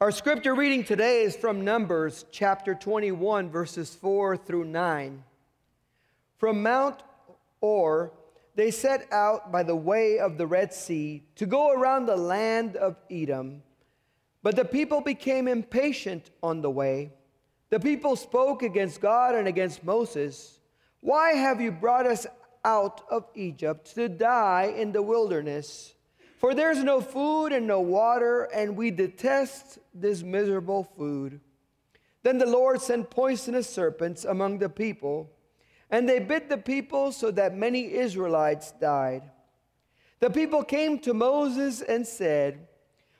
Our scripture reading today is from Numbers chapter 21, verses 4 through 9. From Mount Hor, they set out by the way of the Red Sea to go around the land of Edom. But the people became impatient on the way. The people spoke against God and against Moses. Why have you brought us out of Egypt to die in the wilderness? For there's no food and no water, and we detest this miserable food. Then the Lord sent poisonous serpents among the people, and they bit the people so that many Israelites died. The people came to Moses and said,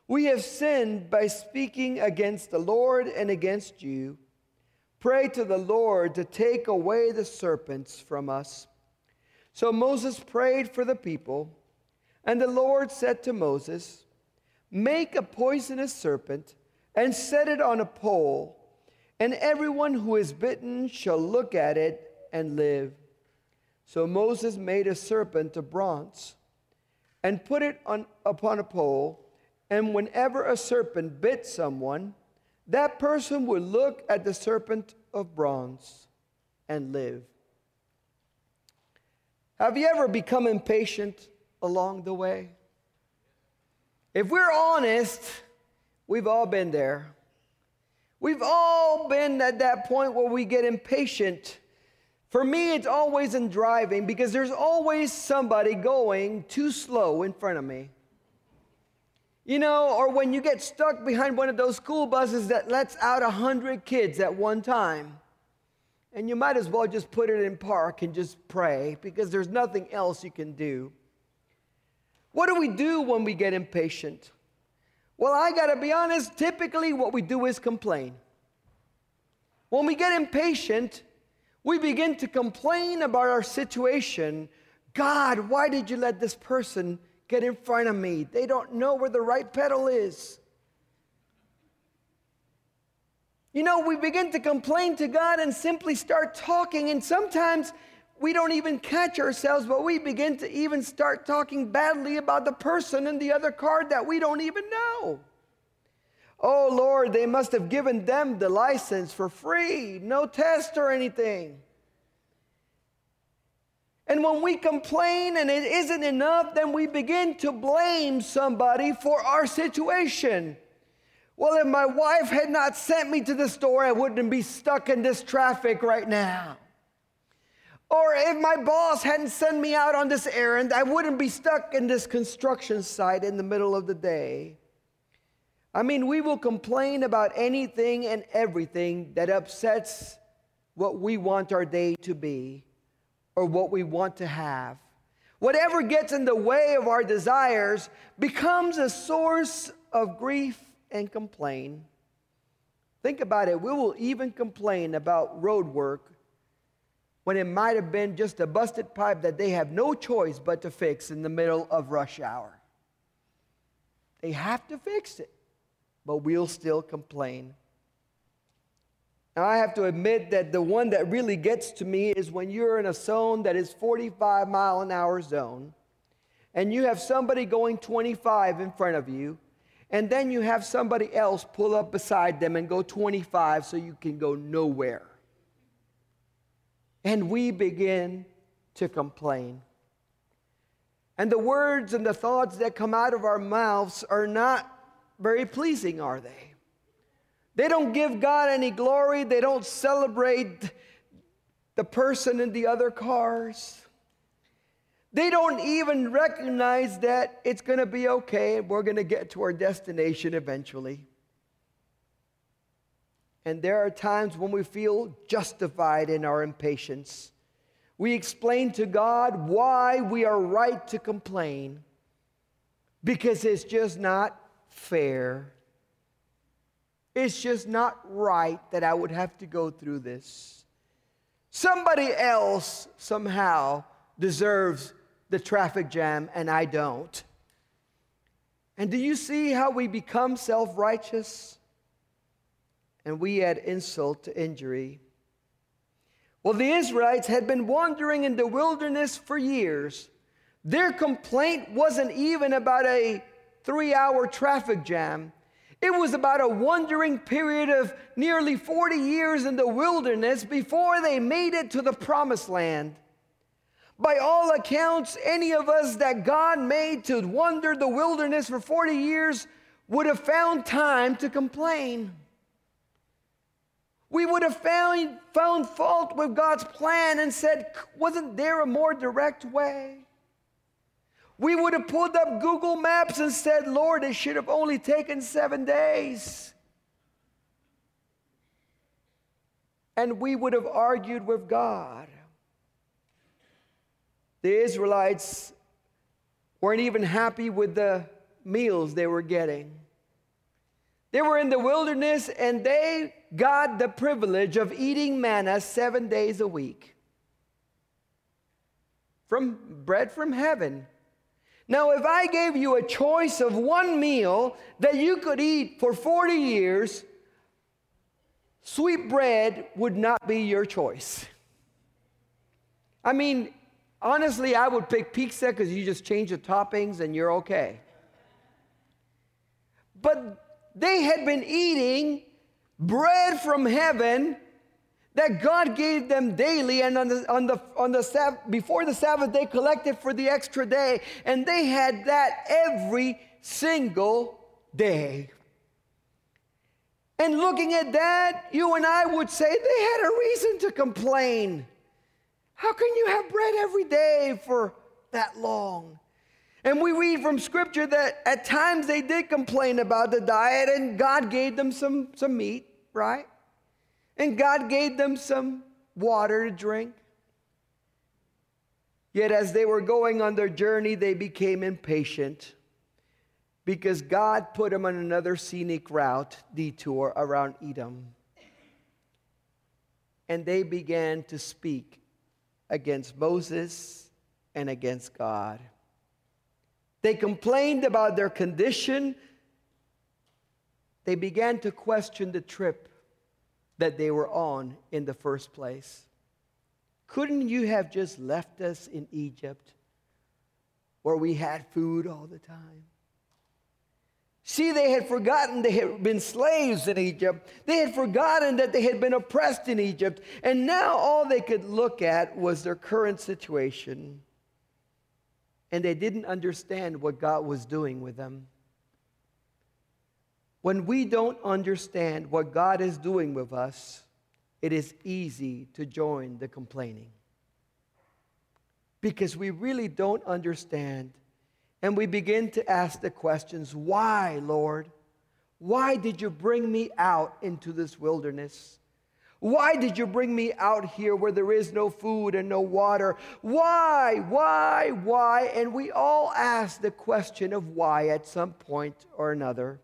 We have sinned by speaking against the Lord and against you. Pray to the Lord to take away the serpents from us. So Moses prayed for the people. And the Lord said to Moses, Make a poisonous serpent and set it on a pole, and everyone who is bitten shall look at it and live. So Moses made a serpent of bronze and put it on, upon a pole, and whenever a serpent bit someone, that person would look at the serpent of bronze and live. Have you ever become impatient along the way? If we're honest, we've all been there. We've all been at that point where we get impatient. For me, it's always in driving because there's always somebody going too slow in front of me. You know, or when you get stuck behind one of those school buses that lets out a hundred kids at one time. And you might as well just put it in park and just pray because there's nothing else you can do. What do we do when we get impatient? Well, I got to be honest, typically what we do is complain. When we get impatient, we begin to complain about our situation. God, why did you let this person get in front of me? They don't know where the right pedal is. You know, we begin to complain to God and simply start talking, and sometimes we don't even catch ourselves, but we begin to even start talking badly about the person in the other card that we don't even know. Oh Lord, they must have given them the license for free, no test or anything. And when we complain and it isn't enough, then we begin to blame somebody for our situation. Well, if my wife had not sent me to the store, I wouldn't be stuck in this traffic right now. Or if my boss hadn't sent me out on this errand, I wouldn't be stuck in this construction site in the middle of the day. I mean, we will complain about anything and everything that upsets what we want our day to be or what we want to have. Whatever gets in the way of our desires becomes a source of grief and complaint. Think about it. We will even complain about road work when it might have been just a busted pipe that they have no choice but to fix in the middle of rush hour. They have to fix it, but we'll still complain. Now, I have to admit that the one that really gets to me is when you're in a zone that is 45 mile an hour zone, and you have somebody going 25 in front of you, and then you have somebody else pull up beside them and go 25 so you can go nowhere and we begin to complain. And the words and the thoughts that come out of our mouths are not very pleasing, are they? They don't give God any glory, they don't celebrate the person in the other cars. They don't even recognize that it's going to be okay we're going to get to our destination eventually. And there are times when we feel justified in our impatience. We explain to God why we are right to complain because it's just not fair. It's just not right that I would have to go through this. Somebody else somehow deserves the traffic jam and I don't. And do you see how we become self righteous? And we add insult to injury. Well, the Israelites had been wandering in the wilderness for years. Their complaint wasn't even about a three hour traffic jam, It was about a wandering period of nearly 40 years in the wilderness before they made it to the promised land. By all accounts, any of us that God made to wander the wilderness for 40 years would have found time to complain. We would have found, found fault with God's plan and said, wasn't there a more direct way? We would have pulled up Google Maps and said, Lord, it should have only taken seven days. And we would have argued with God. The Israelites weren't even happy with the meals they were getting. They were in the wilderness and they got the privilege of eating manna seven days a week from bread from heaven. Now, if I gave you a choice of one meal that you could eat for 40 years, sweet bread would not be your choice. I mean, honestly, I would pick pizza because you just change the toppings and you're okay. But they had been eating bread from heaven that God gave them daily, and on the, on the, on the before the Sabbath, they collected for the extra day, and they had that every single day. And looking at that, you and I would say they had a reason to complain. How can you have bread every day for that long? And we read from scripture that at times they did complain about the diet, and God gave them some, some meat, right? And God gave them some water to drink. Yet as they were going on their journey, they became impatient because God put them on another scenic route, detour around Edom. And they began to speak against Moses and against God. They complained about their condition. They began to question the trip that they were on in the first place. Couldn't you have just left us in Egypt where we had food all the time? See, they had forgotten they had been slaves in Egypt. They had forgotten that they had been oppressed in Egypt. And now all they could look at was their current situation. And they didn't understand what God was doing with them. When we don't understand what God is doing with us, it is easy to join the complaining. Because we really don't understand. And we begin to ask the questions why, Lord? Why did you bring me out into this wilderness? Why did you bring me out here where there is no food and no water? Why, why, why? And we all ask the question of why at some point or another.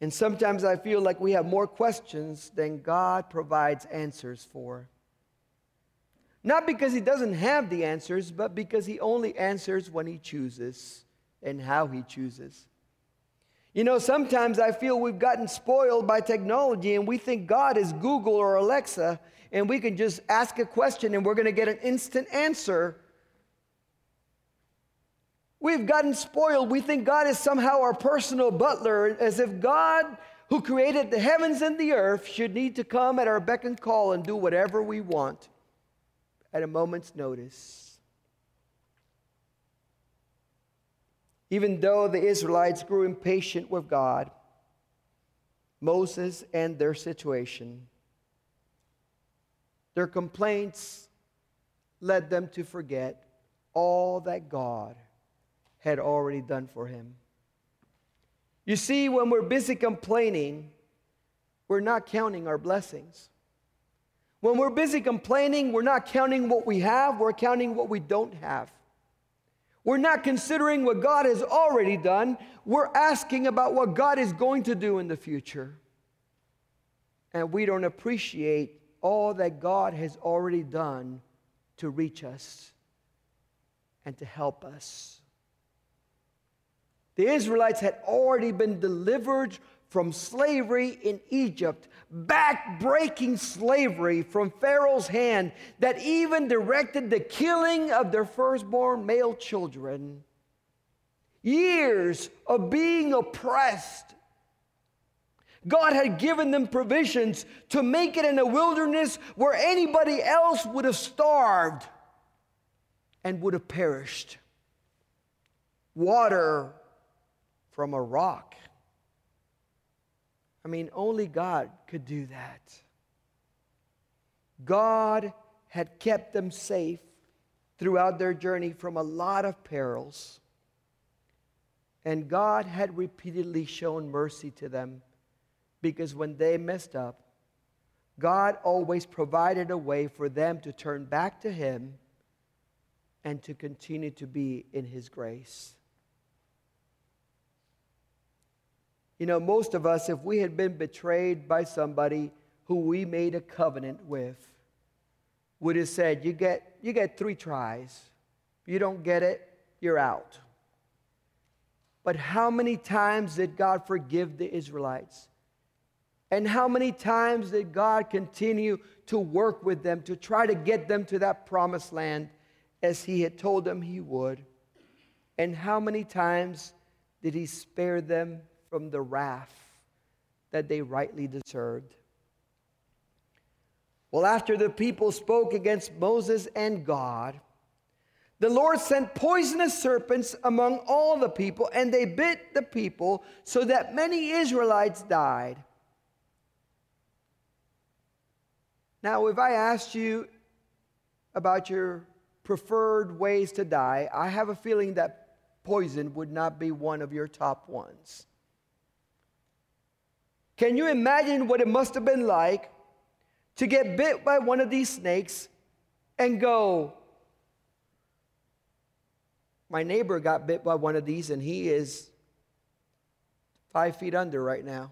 And sometimes I feel like we have more questions than God provides answers for. Not because He doesn't have the answers, but because He only answers when He chooses and how He chooses. You know, sometimes I feel we've gotten spoiled by technology and we think God is Google or Alexa and we can just ask a question and we're going to get an instant answer We've gotten spoiled. We think God is somehow our personal butler, as if God, who created the heavens and the earth, should need to come at our beck and call and do whatever we want at a moment's notice. Even though the Israelites grew impatient with God, Moses, and their situation, their complaints led them to forget all that God had already done for him. You see, when we're busy complaining, we're not counting our blessings. When we're busy complaining, we're not counting what we have, we're counting what we don't have. We're not considering what God has already done, we're asking about what God is going to do in the future. And we don't appreciate all that God has already done to reach us and to help us. The Israelites had already been delivered from slavery in Egypt, back-breaking slavery from Pharaoh's hand that even directed the killing of their firstborn male children. years of being oppressed. God had given them provisions to make it in a wilderness where anybody else would have starved and would have perished. Water from a rock. I mean, only God could do that. God had kept them safe throughout their journey from a lot of perils. And God had repeatedly shown mercy to them because when they messed up, God always provided a way for them to turn back to Him and to continue to be in His grace. You know, most of us, if we had been betrayed by somebody who we made a covenant with, would have said, You get, you get three tries. If you don't get it, you're out. But how many times did God forgive the Israelites? And how many times did God continue to work with them to try to get them to that promised land as He had told them He would? And how many times did He spare them from the wrath that they rightly deserved? Well, after the people spoke against Moses and God, the Lord sent poisonous serpents among all the people, and they bit the people so that many Israelites died. Now, if I asked you about your preferred ways to die, I have a feeling that poison would not be one of your top ones. Can you imagine what it must have been like to get bit by one of these snakes and go, My neighbor got bit by one of these and he is five feet under right now.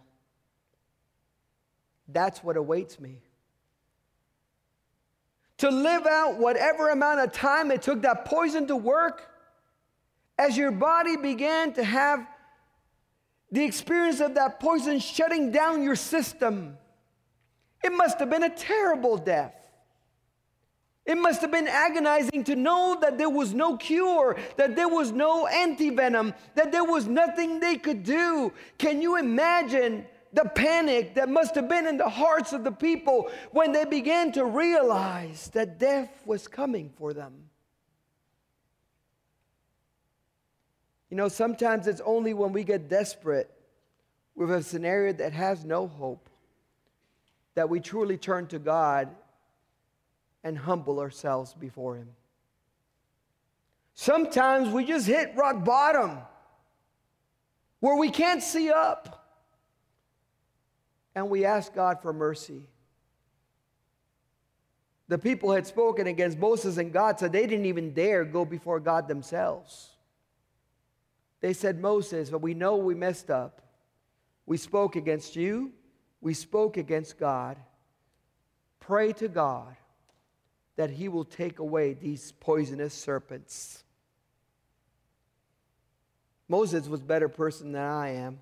That's what awaits me to live out whatever amount of time it took that poison to work, as your body began to have the experience of that poison shutting down your system, it must have been a terrible death. It must have been agonizing to know that there was no cure, that there was no antivenom, that there was nothing they could do. Can you imagine the panic that must have been in the hearts of the people when they began to realize that death was coming for them. You know, sometimes it's only when we get desperate with a scenario that has no hope that we truly turn to God and humble ourselves before Him. Sometimes we just hit rock bottom where we can't see up and we ask God for mercy. The people had spoken against Moses and God, so they didn't even dare go before God themselves. They said, Moses, but we know we messed up. We spoke against you, we spoke against God. Pray to God that He will take away these poisonous serpents. Moses was a better person than I am.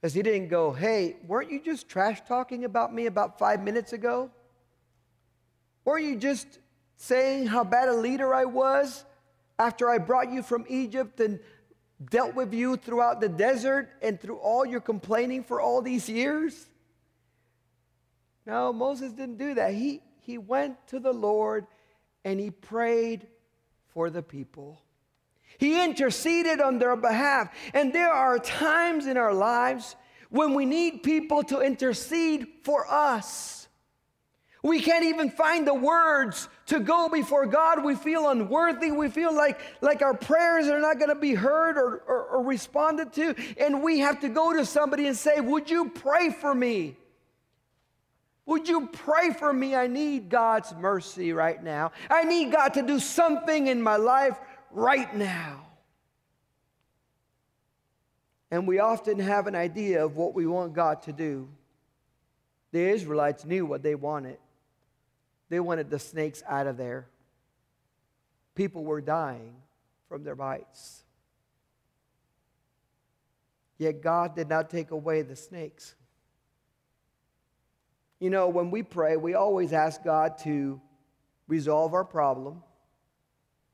Because he didn't go, hey, weren't you just trash talking about me about five minutes ago? Weren't you just saying how bad a leader I was after I brought you from Egypt and dealt with you throughout the desert and through all your complaining for all these years? No, Moses didn't do that. He, he went to the Lord and he prayed for the people. He interceded on their behalf. And there are times in our lives when we need people to intercede for us. We can't even find the words to go before God. We feel unworthy. We feel like, like our prayers are not going to be heard or, or, or responded to. And we have to go to somebody and say, Would you pray for me? Would you pray for me? I need God's mercy right now. I need God to do something in my life right now. And we often have an idea of what we want God to do. The Israelites knew what they wanted. They wanted the snakes out of there. People were dying from their bites. Yet God did not take away the snakes. You know, when we pray, we always ask God to resolve our problem,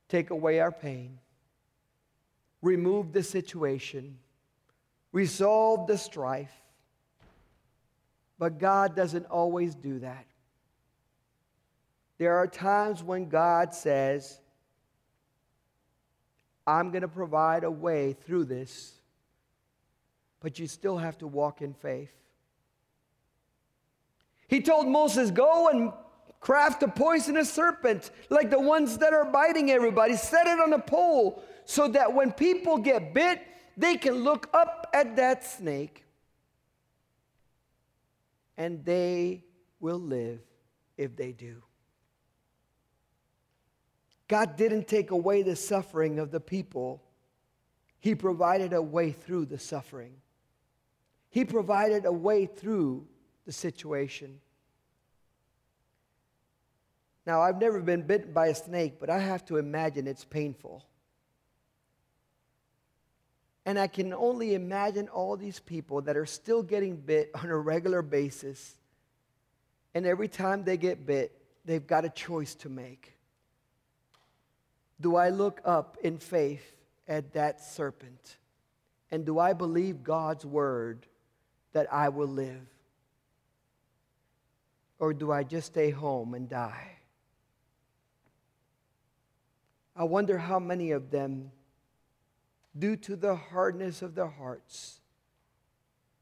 take away our pain. remove the situation, resolve the strife. But God doesn't always do that. There are times when God says, I'm going to provide a way through this, but you still have to walk in faith. He told Moses, Go and craft a poisonous serpent like the ones that are biting everybody, set it on a pole so that when people get bit, they can look up at that snake and they will live if they do. God didn't take away the suffering of the people, He provided a way through the suffering. He provided a way through the situation. Now, I've never been bitten by a snake, but I have to imagine it's painful. And I can only imagine all these people that are still getting bit on a regular basis. And every time they get bit, they've got a choice to make. Do I look up in faith at that serpent? And do I believe God's word that I will live? Or do I just stay home and die? I wonder how many of them due to the hardness of their hearts,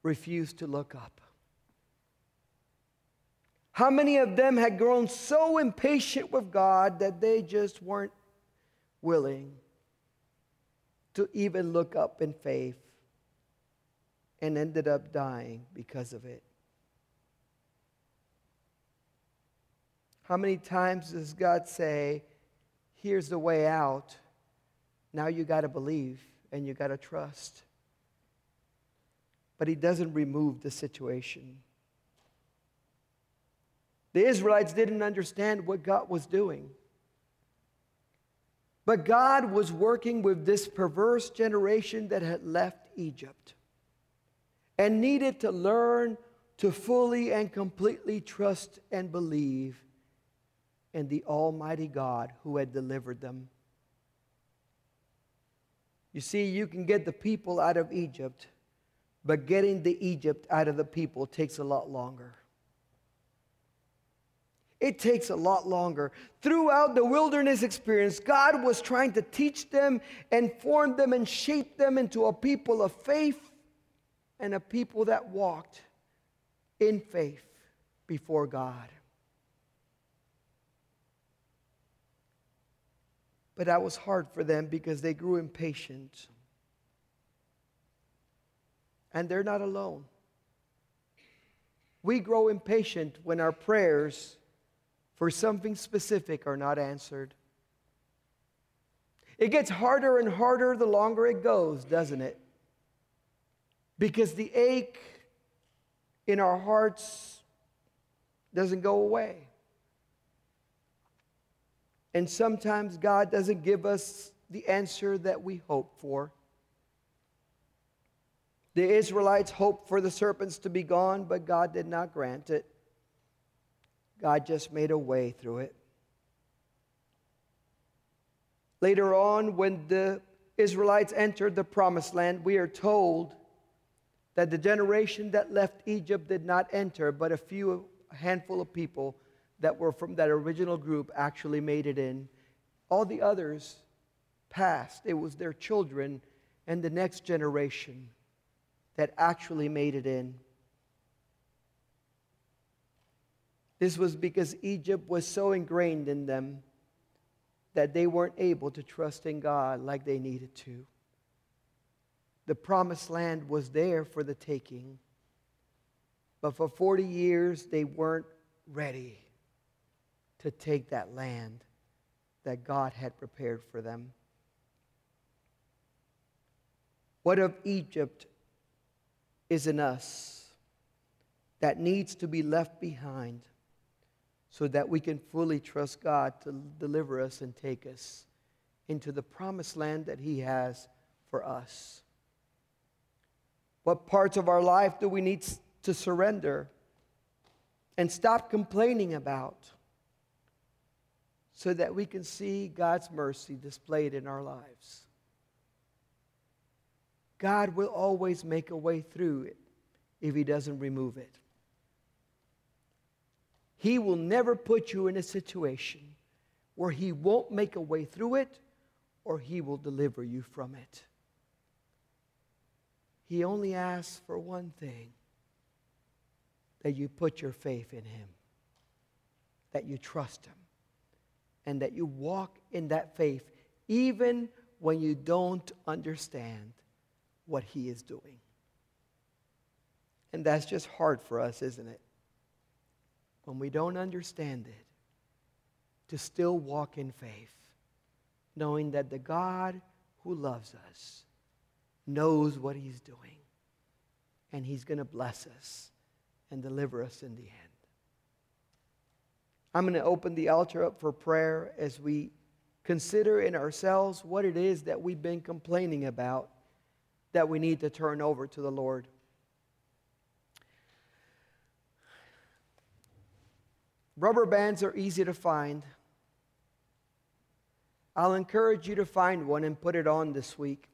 refused to look up. How many of them had grown so impatient with God that they just weren't willing to even look up in faith and ended up dying because of it? How many times does God say, Here's the way out? Now you got to believe and you got to trust. But he doesn't remove the situation. The Israelites didn't understand what God was doing. But God was working with this perverse generation that had left Egypt and needed to learn to fully and completely trust and believe in the Almighty God who had delivered them. You see, you can get the people out of Egypt, but getting the Egypt out of the people takes a lot longer. It takes a lot longer. Throughout the wilderness experience, God was trying to teach them and form them and shape them into a people of faith and a people that walked in faith before God. But that was hard for them because they grew impatient. And they're not alone. We grow impatient when our prayers for something specific are not answered. It gets harder and harder the longer it goes, doesn't it? Because the ache in our hearts doesn't go away. And sometimes God doesn't give us the answer that we hope for. The Israelites hoped for the serpents to be gone, but God did not grant it. God just made a way through it. Later on, when the Israelites entered the promised land, we are told that the generation that left Egypt did not enter, but a few, a handful of people that were from that original group actually made it in. All the others passed. It was their children and the next generation that actually made it in. This was because Egypt was so ingrained in them that they weren't able to trust in God like they needed to. The promised land was there for the taking, but for 40 years they weren't ready to take that land that God had prepared for them. What of Egypt is in us that needs to be left behind so that we can fully trust God to deliver us and take us into the promised land that He has for us? What parts of our life do we need to surrender and stop complaining about? so that we can see God's mercy displayed in our lives. God will always make a way through it if He doesn't remove it. He will never put you in a situation where He won't make a way through it or He will deliver you from it. He only asks for one thing that you put your faith in Him, that you trust Him, and that you walk in that faith even when you don't understand what He is doing. And that's just hard for us, isn't it? When we don't understand it, to still walk in faith, knowing that the God who loves us knows what He's doing, and He's going to bless us and deliver us in the end. I'm going to open the altar up for prayer as we consider in ourselves what it is that we've been complaining about that we need to turn over to the Lord. Rubber bands are easy to find. I'll encourage you to find one and put it on this week.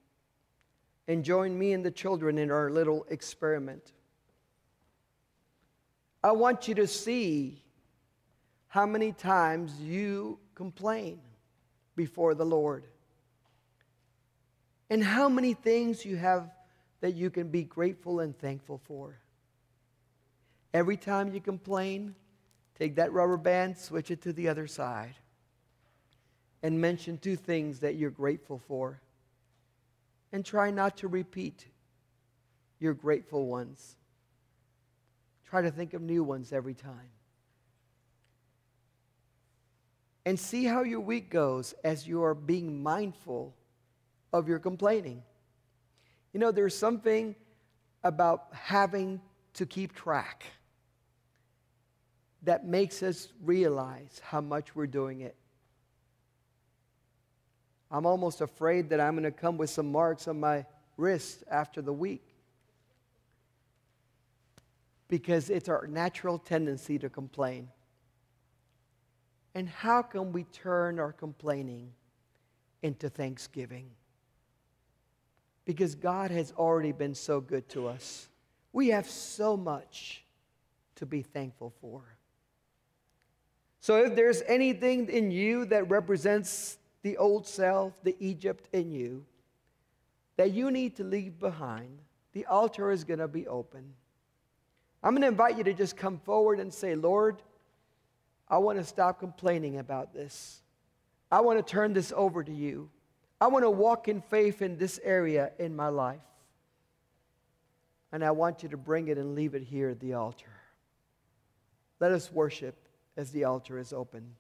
And join me and the children in our little experiment. I want you to see how many times you complain before the Lord and how many things you have that you can be grateful and thankful for. Every time you complain, take that rubber band, switch it to the other side, and mention two things that you're grateful for. And try not to repeat your grateful ones. Try to think of new ones every time. And see how your week goes as you are being mindful of your complaining. You know, there's something about having to keep track that makes us realize how much we're doing it. I'm almost afraid that I'm going to come with some marks on my wrist after the week because it's our natural tendency to complain. And how can we turn our complaining into thanksgiving? because God has already been so good to us. We have so much to be thankful for. So, if there's anything in you that represents the old self, the Egypt in you, that you need to leave behind, the altar is going to be open. I'm going to invite you to just come forward and say, Lord, I want to stop complaining about this. I want to turn this over to you. I want to walk in faith in this area in my life. And I want you to bring it and leave it here at the altar. Let us worship as the altar is open.